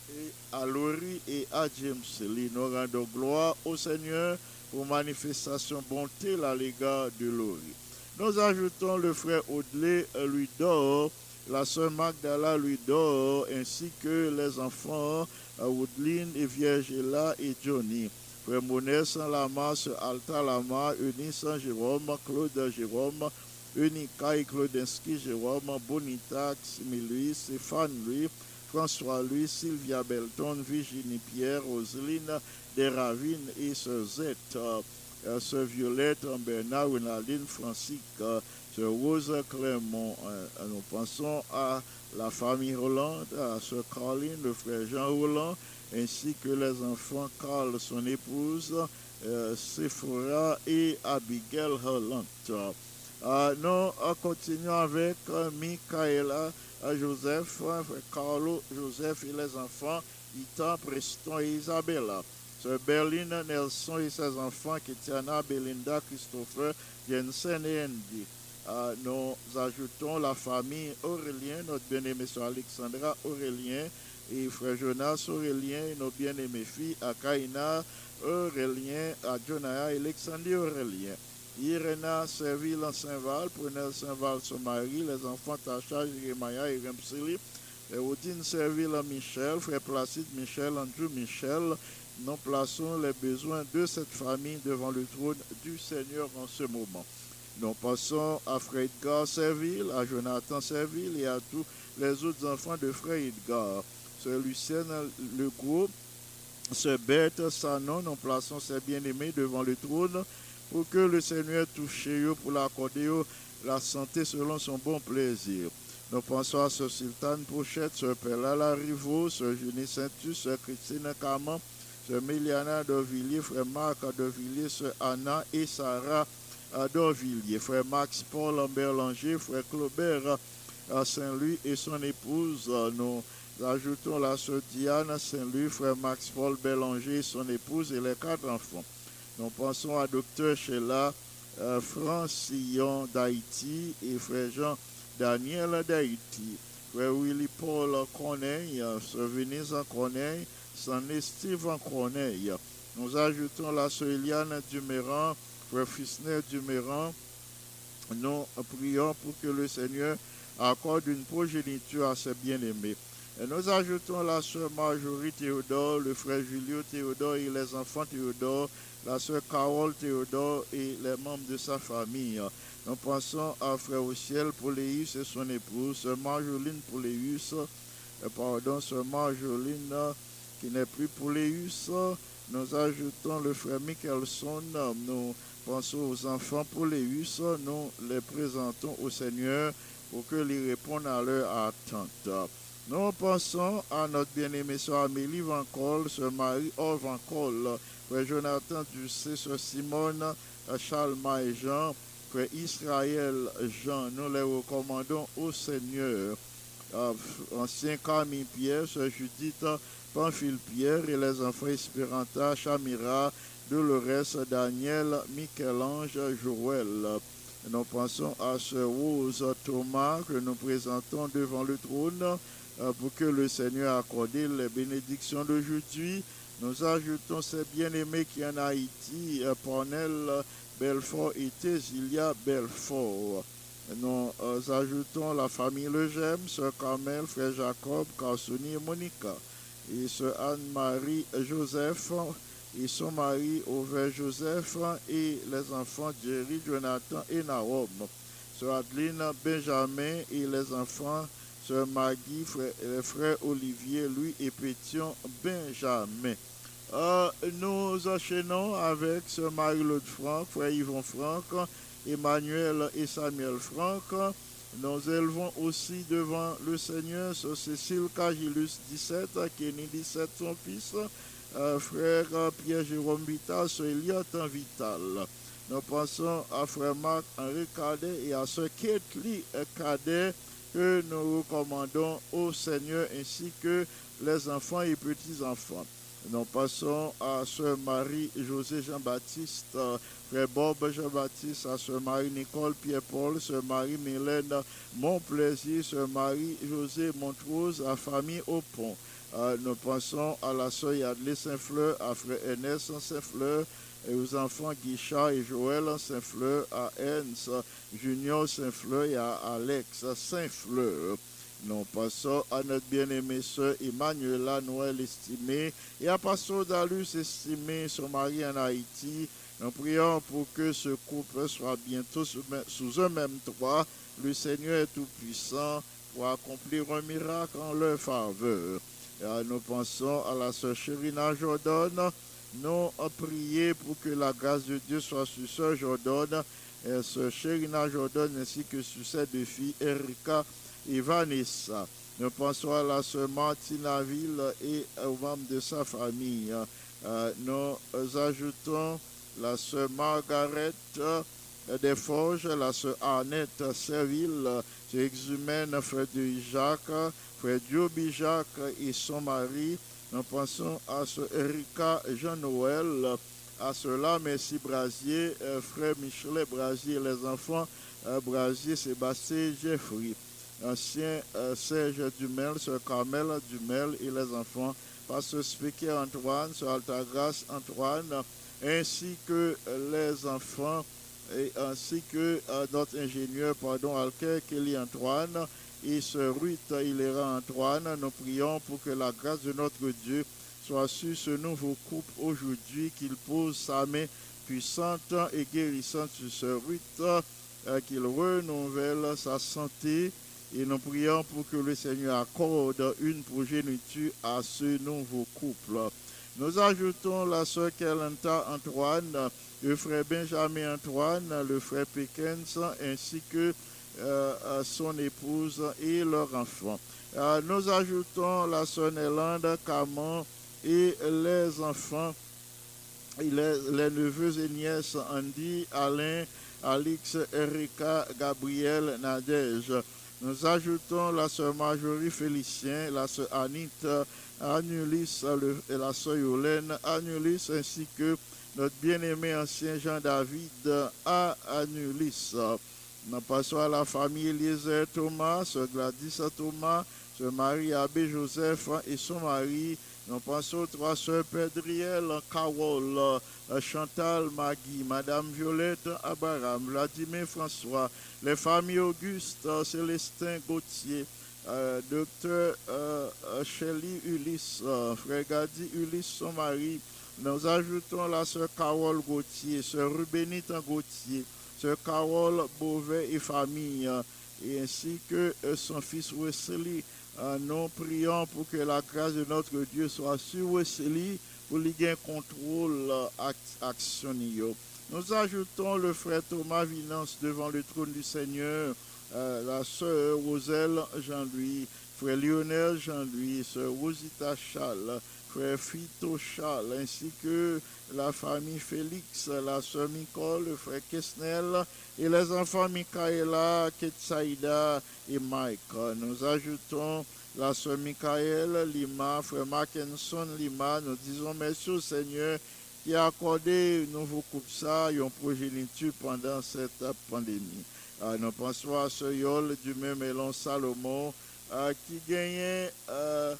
et à Laurie et à James Lee. Nous rendons gloire au Seigneur pour manifestation bonté à l'égard de Laurie. Nous ajoutons le frère Audley euh, lui dort, la sœur Magdala lui dort, ainsi que les enfants euh, Woodline et Viergela et Johnny. Frère Saint Lama, Alta Lama, Eunice Saint Jérôme, Claude Jérôme, Unica et Claudinski Jérôme, Bonita, Ximi Louis, Stéphane Louis, François-Louis, Sylvia Belton, Virginie Pierre, Roseline Desravines et Sœur Z, euh, euh, Sœur Violette, Bernard, Renaldine, Francique, euh, Sœur Rose Clermont. Euh, nous pensons à la famille Roland, à Sœur Caroline, le frère Jean Roland, ainsi que les enfants Carl, son épouse, euh, Sephora et Abigail Holland. Euh, nous continuons avec Michaela euh, Joseph, euh, Carlo Joseph et les enfants Ethan, Preston et Isabella. Sœur Berlin Nelson et ses enfants Ketiana, Belinda, Christopher, Jensen et Andy. Euh, nous ajoutons la famille Aurélien, notre bien-aimée sœur Alexandra Aurélien et frère Jonas Aurélien nos bien-aimées filles Akaina Aurélien, à Jonaya Aurélien. Irena Serville en Saint-Val, Prunel Saint-Val son mari, les enfants Tacha, Jérémia et Remsili, et Odine en Michel, frère Placide Michel, Andrew Michel. Nous plaçons les besoins de cette famille devant le trône du Seigneur en ce moment. Nous passons à Frère Edgar Serville, à Jonathan Serville et à tous les autres enfants de Frère Edgar. Lucienne Legault, Sœur Berthe Sanon, nous plaçons ces bien-aimés devant le trône pour que le Seigneur touche eux pour l'accorder la santé selon son bon plaisir. Nous pensons à Sœur Sultane Pochette, Sœur Pella Larivo, Sœur Junie Saintus, Sœur Christine Caman, Sœur Miliana Dorvilliers, Frère Marc Dorvilliers, Sœur Anna et Sarah Dorvilliers, Frère Max Paul Lambert Langer, Frère Claubert à Saint-Louis et son épouse. Euh, Nous ajoutons la Sœur Diane Saint-Louis, Frère Max Paul Bélanger son épouse et les quatre enfants. Nous pensons à Docteur Sheila euh, Francillon d'Haïti et Frère Jean Daniel d'Haïti. Frère Willy Paul Corneille, Sœur Venise Corneille, Sané Steve Corneille. Nous ajoutons la Sœur Eliane Duméran, Frère Fisner Duméran. Nous prions pour que le Seigneur accorde une progéniture à ses bien-aimés. Et nous ajoutons la sœur Marjorie Théodore, le frère Julio Théodore et les enfants Théodore, la sœur Carole Théodore et les membres de sa famille. Nous pensons à frère au ciel Poléus et son épouse, sœur Marjoline Poléus, pardon, sœur Marjoline qui n'est plus Poléus. Nous ajoutons le frère Michelson, nous pensons aux enfants Poléus, nous les présentons au Seigneur pour que lui répondent à leur attente. Nous pensons à notre bien-aimée sœur Amélie Vancol, sœur Marie Or Vancol, frère Jonathan Ducé, sœur Simone, euh, Charles et Jean, frère Israël Jean. Nous les recommandons au Seigneur. Euh, ancien Camille Pierre, sœur Judith Pamphile Pierre et les enfants Espéranta, Chamira, Dolores, Daniel, Michel-Ange, Joël. Nous pensons à Sœur Rose Thomas que nous présentons devant le trône pour que le Seigneur accorde les bénédictions d'aujourd'hui. Nous ajoutons ces bien-aimés qui en Haïti, euh, Pornel Belfort et Tésilia Belfort. Nous euh, ajoutons la famille Legem, Sœur Carmel, Frère Jacob, Carsoni et Monica. Et Sœur Anne-Marie Joseph et son mari Auvert Joseph et les enfants Jerry, Jonathan et Naom. Sœur Adeline Benjamin et les enfants Sœur Maggie, frère, Olivier, Louis et Pétion Benjamin. Euh, nous enchaînons avec Sœur Marie-Claude Franck, frère Yvon Franck, Emmanuel et Samuel Franck. Nous élevons aussi devant le Seigneur Sœur Cécile Cagilus 17, Kenny 17, son fils, euh, frère Pierre-Jérôme Vital, Sœur Eliot Vital. Nous pensons à frère Marc Henri Cadet et à Sœur Ketli Cadet que nous recommandons au Seigneur ainsi que les enfants et petits-enfants. Nous passons à Sœur Marie-José Jean-Baptiste, euh, Frère Bob Jean-Baptiste, à Sœur Marie-Nicole Pierre-Paul, Sœur Marie-Mylène Montplaisir, Sœur Marie-José Montrose, à famille au pont. Euh, nous pensons à la Sœur Yadley Saint-Fleur, à Frère Ernest Saint-Fleur, et aux enfants Guichard et Joël Saint-Fleur, à Ernst Junior Saint-Fleur et à Alex Saint-Fleur. Nous passons à notre bien-aimée sœur Emmanuela Noël estimée et à Pasteur Dalus estimé, son mari en Haïti. Nous prions pour que ce couple soit bientôt sous, un même toit. Le Seigneur est tout-puissant pour accomplir un miracle en leur faveur. Et nous pensons à la sœur Chérina Jordan. Nous prié pour que la grâce de Dieu soit sur sœur Jordan, et sœur Chérina Jordan, ainsi que sur ses deux filles, Erika et Vanessa. Nous pensons à la sœur Martina Ville et aux membres de sa famille. Euh, nous ajoutons la sœur Margaret euh, Desforges, la sœur Annette Serville, sœur Exumène, frère de Jacques, frère Diobi Jacques et son mari. Nous pensons à sœur Erika Jean-Noël, à cela, merci Brasier, euh, frère Michelet Brasier, les enfants euh, Brasier, Sébastien Jeffrey, ancien euh, Serge Dumel, sœur Carmel Dumel et les enfants, pasteur Speaker Antoine, sœur Altagrace Antoine, ainsi que les enfants et ainsi que notre ingénieur, pardon, Alker Kelly Antoine et ce Ruth Hilera Antoine. Nous prions pour que la grâce de notre Dieu soit sur ce nouveau couple aujourd'hui, qu'il pose sa main puissante et guérissante sur ce Ruth, euh, qu'il renouvelle sa santé. Et nous prions pour que le Seigneur accorde une progéniture à ce nouveau couple. Nous ajoutons la sœur Kelenta Antoine, le frère Benjamin Antoine, le frère Pickens, ainsi que son épouse et leur enfant. Euh, nous ajoutons la sœur Nélande Camon et les enfants, les, neveux et nièces Andy, Alain, Alix, Erika, Gabriel, Nadège. Nous ajoutons la sœur Marjorie Félicien, la sœur Anite, Anulis la sœur Yolène Anulis, ainsi que notre bien-aimé ancien Jean-David à Anulis. Nous passons à la famille Eliezer Thomas, sœur Gladys Thomas, sœur Marie-Abbé Joseph et son mari. Nous passons aux trois sœurs Pedriel Carole, Chantal Magui, Madame Violette Abaram, Vladimir François, les familles Auguste, Célestin Gauthier, euh, docteur euh, euh, Ulysse, euh, frère Gadi Ulysse, son mari. Nous ajoutons la sœur Carole Gauthier, sœur Rubénite Gauthier, sœur Carole Beauvais et famille, et ainsi que son fils Wesley. Euh, nous prions pour que la grâce de notre Dieu soit sur Wesley, pour lui gagner contrôle euh, act- action. Nous ajoutons le frère Thomas Vinance devant le trône du Seigneur, euh, la sœur Roselle Jean-Louis, frère Lionel Jean-Louis, sœur Rosita Charles, frère Fito ainsi que la famille Félix, la sœur Nicole, le frère Kesnel et les enfants Michaela, Ketsaïda et Mike. Nous ajoutons la sœur Michael Lima, frère Mackinson Lima. Nous disons merci au Seigneur qui a accordé un nouveau couple ça, une progéniture pendant cette pandémie. Euh, nous pensons à ce Yol du même Élon Salomon euh, qui gagnait euh,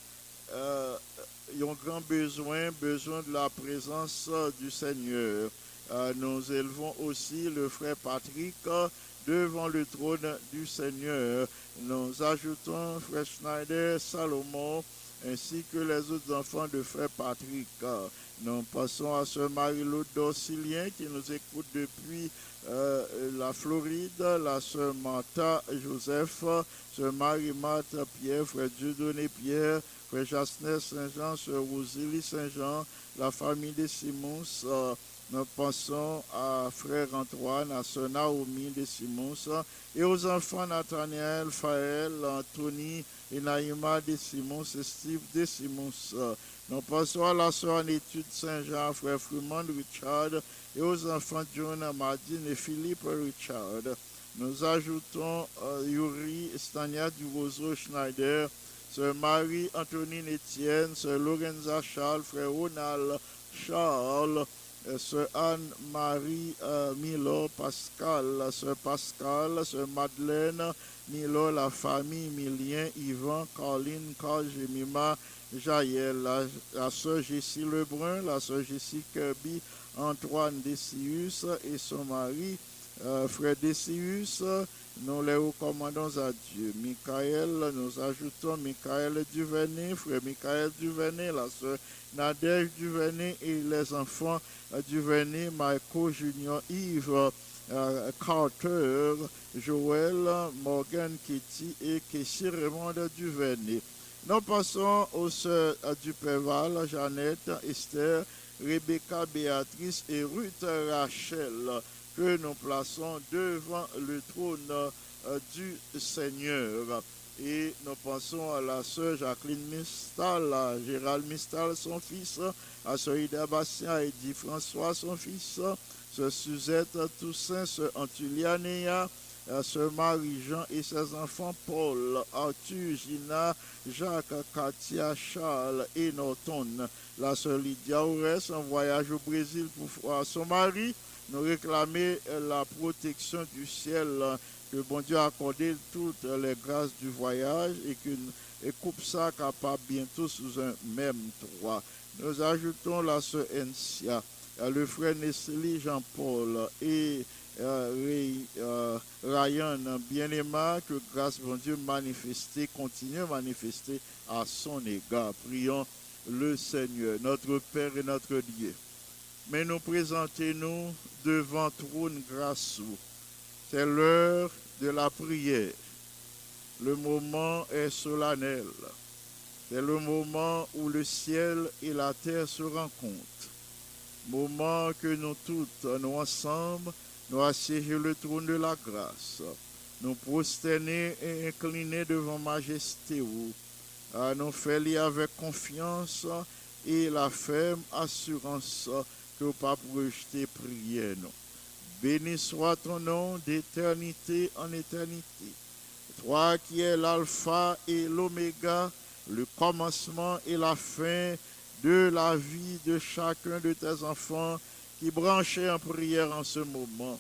ils ont grand besoin, besoin de la présence euh, du Seigneur. Euh, nous élevons aussi le frère Patrick euh, devant le trône du Seigneur. Nous ajoutons frère Schneider, Salomon, ainsi que les autres enfants de frère Patrick. Nous passons à ce Marie-Lou Dorcilien qui nous écoute depuis la Floride, la sœur Martha Joseph, sœur Marie-Marthe Pierre, frère Dieudonné Pierre, frère Jasner Saint-Jean, sœur Rosélie Saint-Jean, la famille des Simons. euh, nous pensons à frère Antoine, à sœur Naomi des Simons et aux enfants Nathaniel, Faël, Anthony et Naïma des Simons et Steve des Simons. Nous pensons à la sœur en études Saint-Jean, frère Fremont Richard et aux enfants John, Madine et Philippe Richard. Nous ajoutons euh, Yuri Stania du Roseau Schneider, sœur Marie Antonine Etienne, sœur Lorenza Charles, frère Ronald Charles, euh, sœur Anne-Marie euh, Milo Pascal, sœur Pascal, sœur Madeleine Milo, la famille Milien, Yvan, Caroline, Carl, Jemima, Jaël, la, la sœur Jessie Lebrun, la sœur Jessie Kirby, Antoine Desius et son mari, euh, frère Décius, nous les recommandons à Dieu. Michael, nous ajoutons Michael Duvernay, frère Michael Duvernay, la sœur Nadège Duvernay et les enfants Duvernay, Michael Junior, Yves, euh, Carter, Joël, Morgan Kitty et Kessie Raymond Duvernay. Nous passons aux sœurs Duperval, Jeannette, Esther, Rebecca, Béatrice et Ruth Rachel que nous plaçons devant le trône euh, du Seigneur. Et nous pensons à la sœur Jacqueline Mistal, à Gérald Mistal, son fils, à Ida Bastien, à Eddie François, son fils, sœur Suzette Toussaint, sœur Antulianéa, à sœur Marie-Jean et ses enfants Paul, Arthur, Gina, Jacques, Katia, Charles et Norton. La sœur Lydia Aurès en voyage au Brésil pour voir son mari nous réclamer la protection du ciel, que bon Dieu a accordé toutes les grâces du voyage et et coupe ça capable bientôt sous un même toit. Nous ajoutons la sœur Encia, euh, le frère Nestlé Jean-Paul et euh, euh, Ryan bien-aimé, que grâce bon Dieu manifestée, continue à manifester à son égard. Prions le Seigneur, notre Père et notre Dieu mais nous présentons-nous devant trône grâce. C'est l'heure de la prière. Le moment est solennel. C'est le moment où le ciel et la terre se rencontrent. Moment que nous toutes, nous ensemble, nous assiéger le trône de la grâce. Nous prosterner et incliner devant majesté nous lier avec confiance et la ferme assurance que vous pas projeter prière nous. Béni soit ton nom d'éternité en éternité. Toi qui es l'alpha et l'oméga, le commencement et la fin de la vie de chacun de tes enfants qui branchaient en prière en ce moment.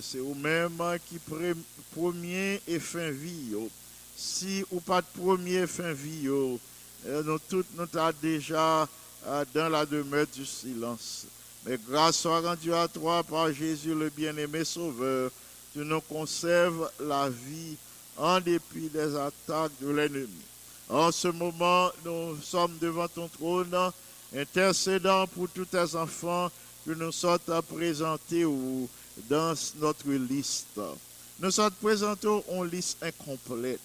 C'est vous-même qui pre- premier et fin vie. yo. Si ou pas de premier fin vie, yo, euh, nous toutes nous déjà euh, dans la demeure du silence. Mais grâce soit rendue à toi par Jésus le bien-aimé Sauveur. Tu nous conserves la vie en dépit des attaques de l'ennemi. En ce moment, nous sommes devant ton trône, intercédant pour tous tes enfants que nous sommes à présenter dans notre liste. Nous sommes présentés en liste incomplète.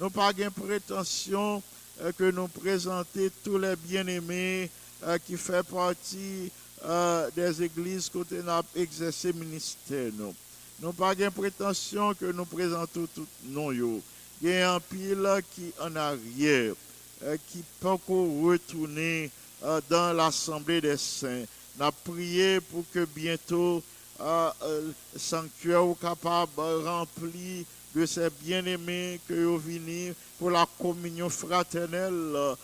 Nous pas de prétention euh, que nous présenter tous les bien-aimés euh, qui font partie euh, des églises côté n'a exercé ministère nous. Nous pas de prétention que nous présentons tout non yo. Il y a un pile qui en arrière euh, qui peut retourner euh, dans l'assemblée des saints. N'a prié pour que bientôt le sanctuaire soit capable rempli de ces bien-aimés que vous venez pour la communion fraternelle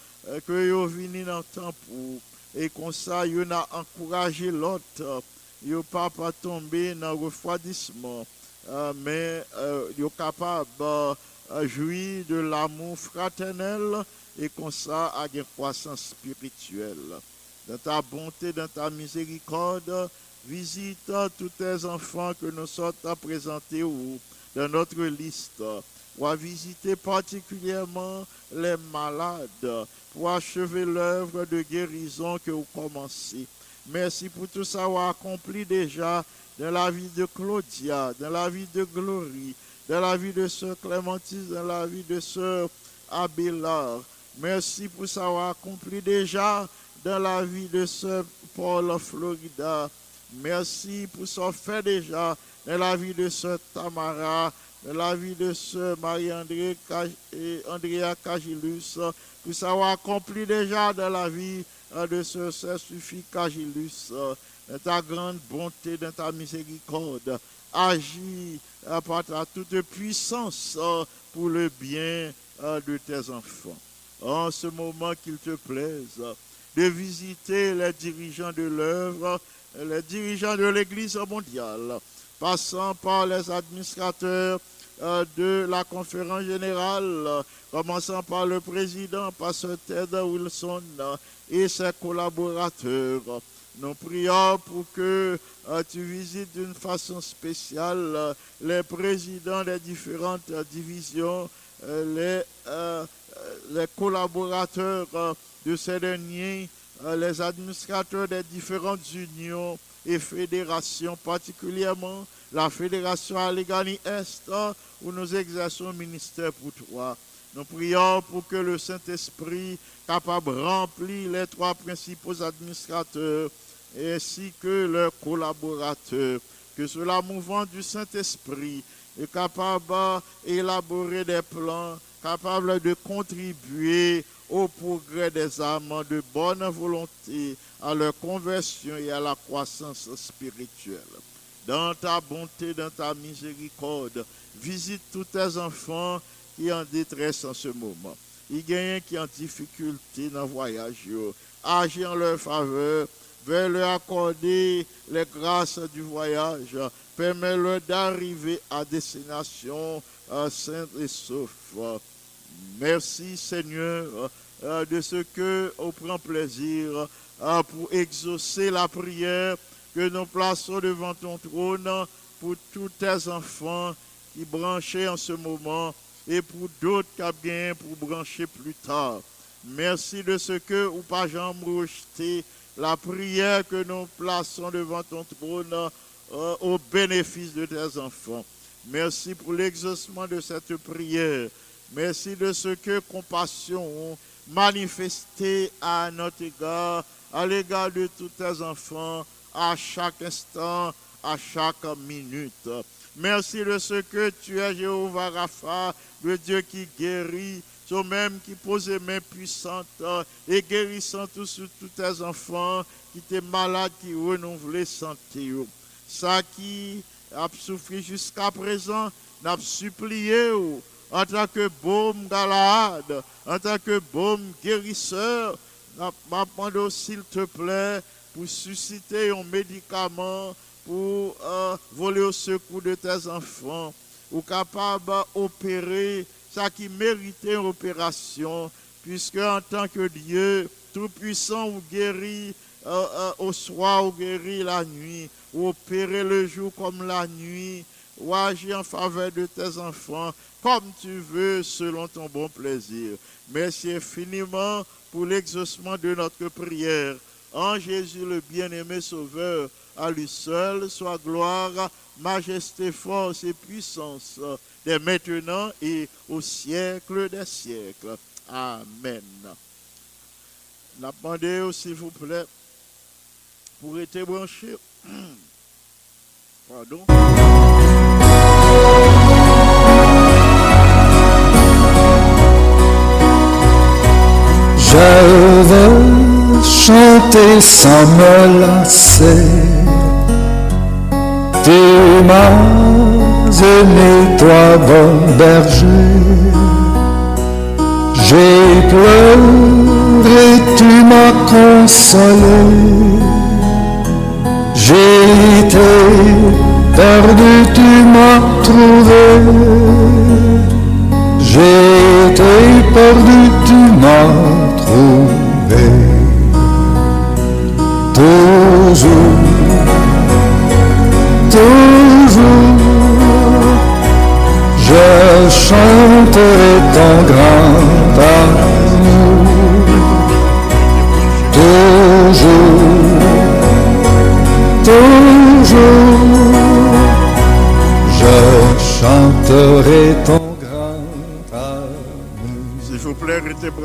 que vous venez dans le temps pour et comme ça, il a encouragé l'autre. Il n'a pas pas tombé dans le refroidissement, euh, mais euh, il est capable de jouir de l'amour fraternel et comme ça, à une croissance spirituelle. Dans ta bonté, dans ta miséricorde, visite tous tes enfants que nous sommes à présenter dans notre liste. Ou à visiter particulièrement les malades pour achever l'œuvre de guérison que vous commencez. Merci pour tout ça vous accompli déjà dans la vie de Claudia, dans la vie de Glory, dans la vie de Sœur Clémentine, dans la vie de Sœur Abélard. Merci pour ça vous accompli déjà dans la vie de Sœur Paul Florida. Merci pour ça fait déjà dans la vie de Sœur Tamara, la vie de Sœur Marie-André et Andrea Cagilus, pour savoir accompli déjà dans la vie euh, de ce Saint-Suffit Cagilus, dans ta grande bonté, dans ta miséricorde. Agis euh, par ta toute puissance euh, pour le bien de tes enfants. En ce moment qu'il te plaise de visiter les dirigeants de l'œuvre, les dirigeants de l'Église mondiale, passant par les administrateurs de la conférence générale, euh, commençant par le président, Pasteur Ted Wilson euh, et ses collaborateurs. Nous prions pour que euh, tu visites d'une façon spéciale euh, les présidents des différentes euh, divisions, euh, les, euh, euh, collaborateurs euh, de ces derniers, euh, les administrateurs des différentes unions et fédérations, particulièrement la fédération Allegheny Est, euh, où nous exerçons un ministère pour toi. Nous prions pour que le Saint-Esprit capable de remplir les trois principaux administrateurs ainsi que leurs collaborateurs, que cela mouvement du Saint-Esprit est capable d'élaborer des plans, capable de contribuer au progrès des âmes de bonne volonté, à leur conversion et à la croissance spirituelle. Dans ta bonté, dans ta miséricorde, visite tous tes enfants qui en détresse en ce moment. Il y a qui sont en difficulté dans le voyage. Agis en leur faveur, vais leur accorder les grâces du voyage, permets-leur d'arriver à destination euh, sainte et sauf. Merci Seigneur euh, de ce que on prend plaisir euh, pour exaucer la prière que nous plaçons devant ton trône pour tous tes enfants qui branchaient en ce moment et pour d'autres qui bien pour brancher plus tard. Merci de ce que, ou pas jamais rejeté, la prière que nous plaçons devant ton trône euh, au bénéfice de tes enfants. Merci pour l'exaucement de cette prière. Merci de ce que compassion ont manifesté à notre égard, à l'égard de tous tes enfants, à chaque instant, à chaque minute. Merci de ce que tu es Jéhovah Rapha, le Dieu qui guérit, toi-même qui pose les mains puissantes et guérissant tous tes enfants qui étaient malades, qui renouvelent santé. Ça qui a souffert jusqu'à présent, n'a supplié en tant que baume galade, en tant que baume guérisseur, n'a demandé, s'il te plaît, pour susciter un médicament pour euh, voler au secours de tes enfants, ou capable d'opérer ça qui méritait une opération, puisque en tant que Dieu tout-puissant ou guéri euh, euh, au soir ou guéri la nuit, ou opérer le jour comme la nuit, ou agir en faveur de tes enfants, comme tu veux, selon ton bon plaisir. Merci infiniment pour l'exaucement de notre prière. En Jésus le bien-aimé Sauveur, à lui seul soit gloire, majesté, force et puissance, dès maintenant et au siècle des siècles. Amen. N'a demandé, s'il vous plaît, pour être branché. Pardon. Je chanter sans me lasser. Tu m'as aimé, toi, bon berger. J'ai pleuré, tu m'as consolé. J'ai été perdu, tu m'as trouvé. J'ai été perdu, tu m'as trouvé toujours, toujours, je chanterai ton grand amour. Toujours, toujours, je chanterai ton grand amour. S'il vous plaît,